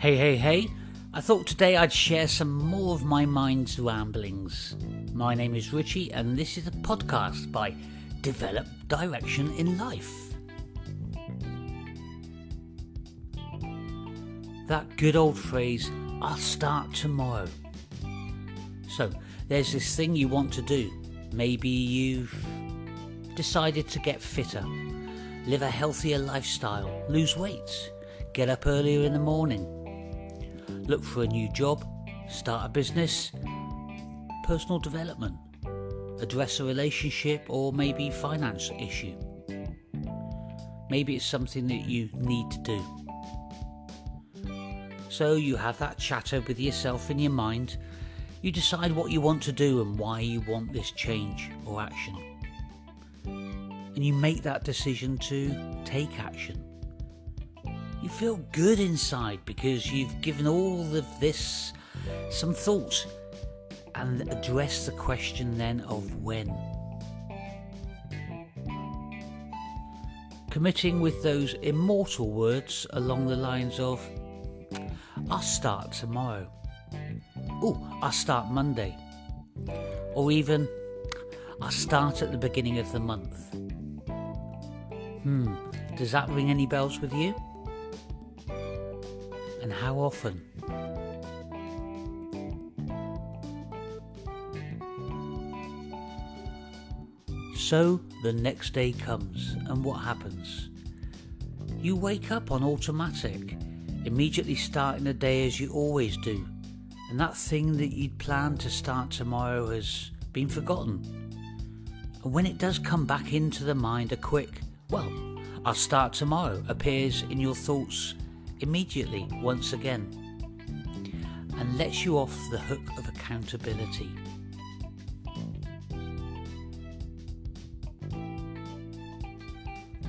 Hey, hey, hey. I thought today I'd share some more of my mind's ramblings. My name is Richie, and this is a podcast by Develop Direction in Life. That good old phrase, I'll start tomorrow. So, there's this thing you want to do. Maybe you've decided to get fitter, live a healthier lifestyle, lose weight, get up earlier in the morning, look for a new job, start a business, personal development, address a relationship, or maybe finance issue. Maybe it's something that you need to do. So you have that chatter with yourself in your mind. You decide what you want to do and why you want this change or action. And you make that decision to take action. Feel good inside because you've given all of this some thought and address the question then of when. Committing with those immortal words along the lines of, I'll start tomorrow. Oh, I'll start Monday. Or even, I'll start at the beginning of the month. Hmm, does that ring any bells with you? And how often? So the next day comes, and what happens? You wake up on automatic, immediately starting the day as you always do, and that thing that you'd planned to start tomorrow has been forgotten. And when it does come back into the mind, a quick, well, I'll start tomorrow appears in your thoughts immediately once again and lets you off the hook of accountability.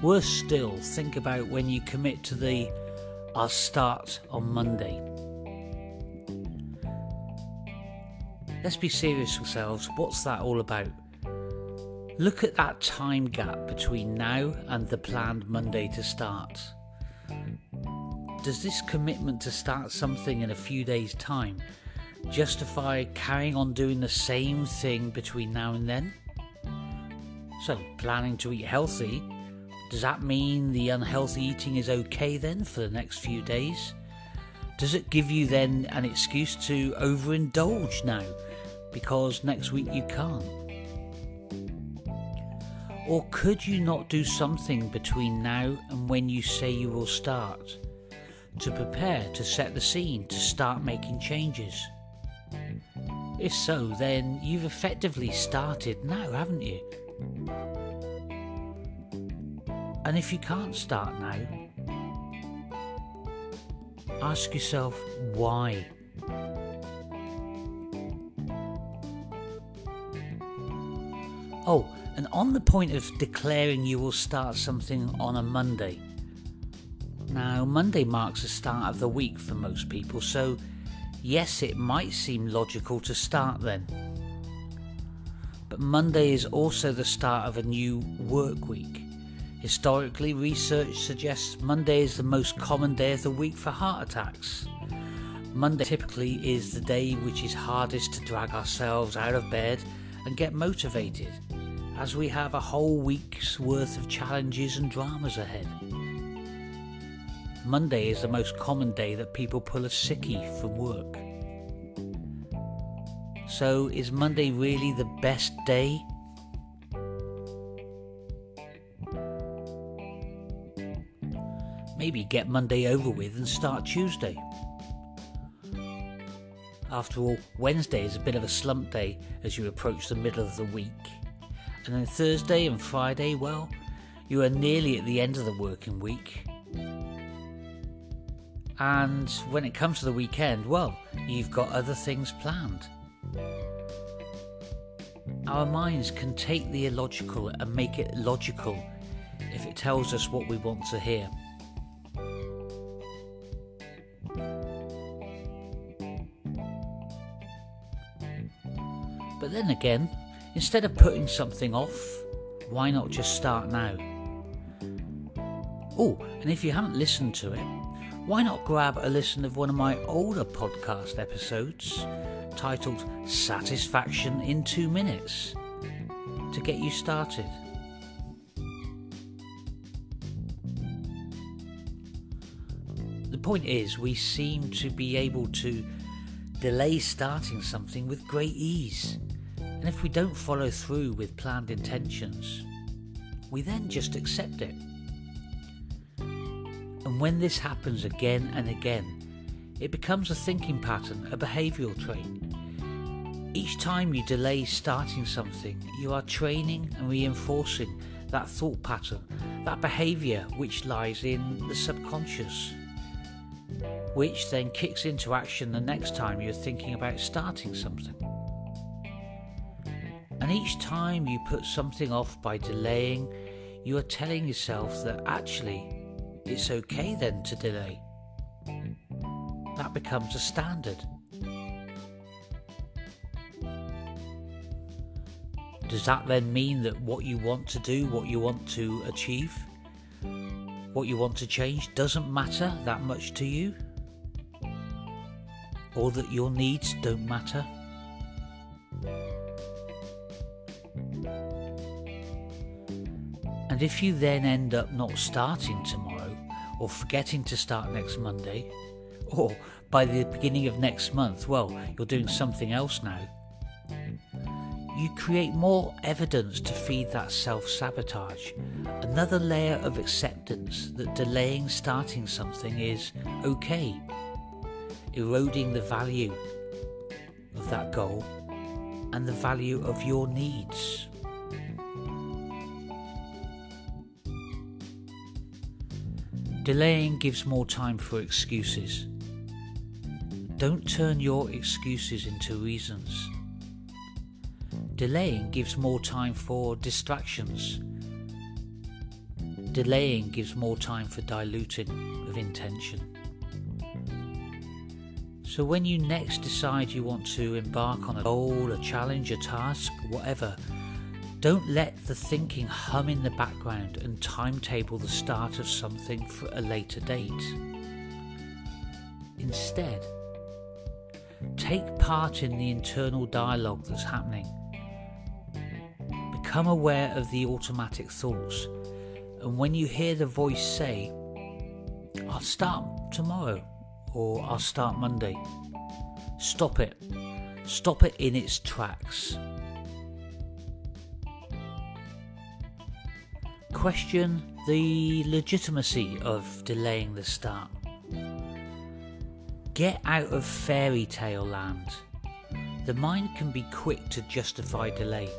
Worse still, think about when you commit to the I'll start on Monday. Let's be serious ourselves. What's that all about? Look at that time gap between now and the planned Monday to start. Does this commitment to start something in a few days' time justify carrying on doing the same thing between now and then? So, planning to eat healthy, does that mean the unhealthy eating is okay then for the next few days? Does it give you then an excuse to overindulge now because next week you can't? Or could you not do something between now and when you say you will start? To prepare to set the scene to start making changes? If so, then you've effectively started now, haven't you? And if you can't start now, ask yourself why. Oh, and on the point of declaring you will start something on a Monday, now, Monday marks the start of the week for most people, so yes, it might seem logical to start then. But Monday is also the start of a new work week. Historically, research suggests Monday is the most common day of the week for heart attacks. Monday typically is the day which is hardest to drag ourselves out of bed and get motivated, as we have a whole week's worth of challenges and dramas ahead. Monday is the most common day that people pull a sickie from work. So, is Monday really the best day? Maybe get Monday over with and start Tuesday. After all, Wednesday is a bit of a slump day as you approach the middle of the week. And then Thursday and Friday, well, you are nearly at the end of the working week and when it comes to the weekend, well, you've got other things planned. Our minds can take the illogical and make it logical if it tells us what we want to hear. But then again, instead of putting something off, why not just start now? Oh, and if you haven't listened to it, why not grab a listen of one of my older podcast episodes titled Satisfaction in Two Minutes to get you started. The point is, we seem to be able to delay starting something with great ease. And if we don't follow through with planned intentions, we then just accept it. And when this happens again and again, it becomes a thinking pattern, a behavioural trait. Each time you delay starting something, you are training and reinforcing that thought pattern, that behaviour which lies in the subconscious which then kicks into action the next time you're thinking about starting something. And each time you put something off by delaying, you are telling yourself that actually it's okay then to delay. That becomes a standard. Does that then mean that what you want to do, what you want to achieve, what you want to change doesn't matter that much to you? or that your needs don't matter? And if you then end up not starting tomorrow, or forgetting to start next Monday, or by the beginning of next month, well, you're doing something else now, you create more evidence to feed that self sabotage. Another layer of acceptance that delaying starting something is okay eroding the value of that goal and the value of your needs. Delaying gives more time for excuses. Don't turn your excuses into reasons. Delaying gives more time for distractions. Delaying gives more time for diluting of intention. So, when you next decide you want to embark on a goal, a challenge, a task, whatever, don't let the thinking hum in the background and timetable the start of something for a later date. Instead, take part in the internal dialogue that's happening. Become aware of the automatic thoughts, and when you hear the voice say, I'll start tomorrow or I'll start Monday. Stop it. Stop it in its tracks. Question the legitimacy of delaying the start. Get out of fairy tale land. The mind can be quick to justify delay,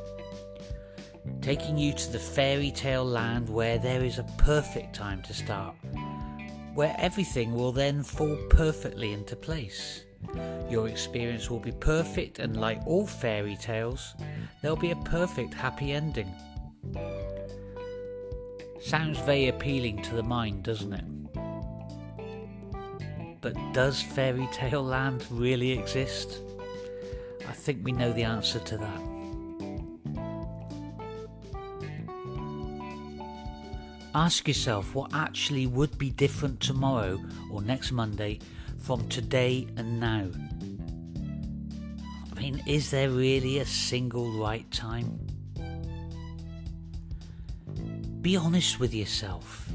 taking you to the fairy tale land where there is a perfect time to start where everything will then fall perfectly into place. Your experience will be perfect, and like all fairy tales, there'll be a perfect happy ending. Sounds very appealing to the mind, doesn't it? But does fairy tale land really exist? I think we know the answer to that. Ask yourself what actually would be different tomorrow or next Monday from today and now. I mean, is there really a single right time? Be honest with yourself.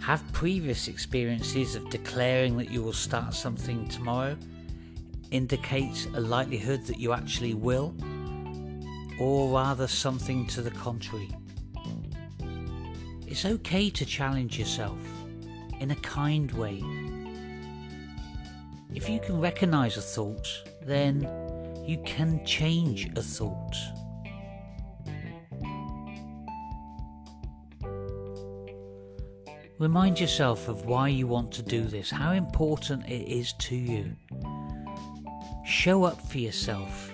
Have previous experiences of declaring that you will start something tomorrow indicate a likelihood that you actually will, or rather something to the contrary? It's okay to challenge yourself in a kind way. If you can recognize a thought, then you can change a thought. Remind yourself of why you want to do this, how important it is to you. Show up for yourself.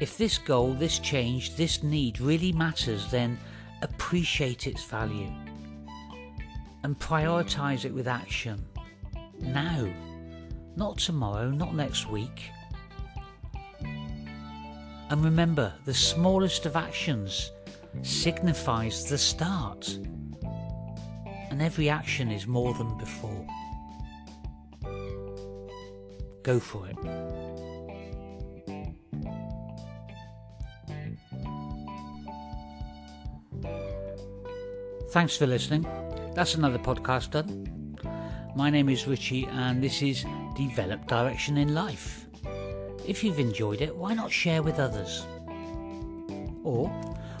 If this goal, this change, this need really matters, then appreciate its value and prioritize it with action now, not tomorrow, not next week. And remember, the smallest of actions signifies the start, and every action is more than before. Go for it. Thanks for listening. That's another podcast done. My name is Richie, and this is Develop Direction in Life. If you've enjoyed it, why not share with others? Or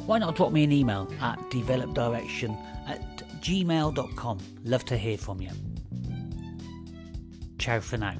why not drop me an email at developdirection at gmail.com? Love to hear from you. Ciao for now.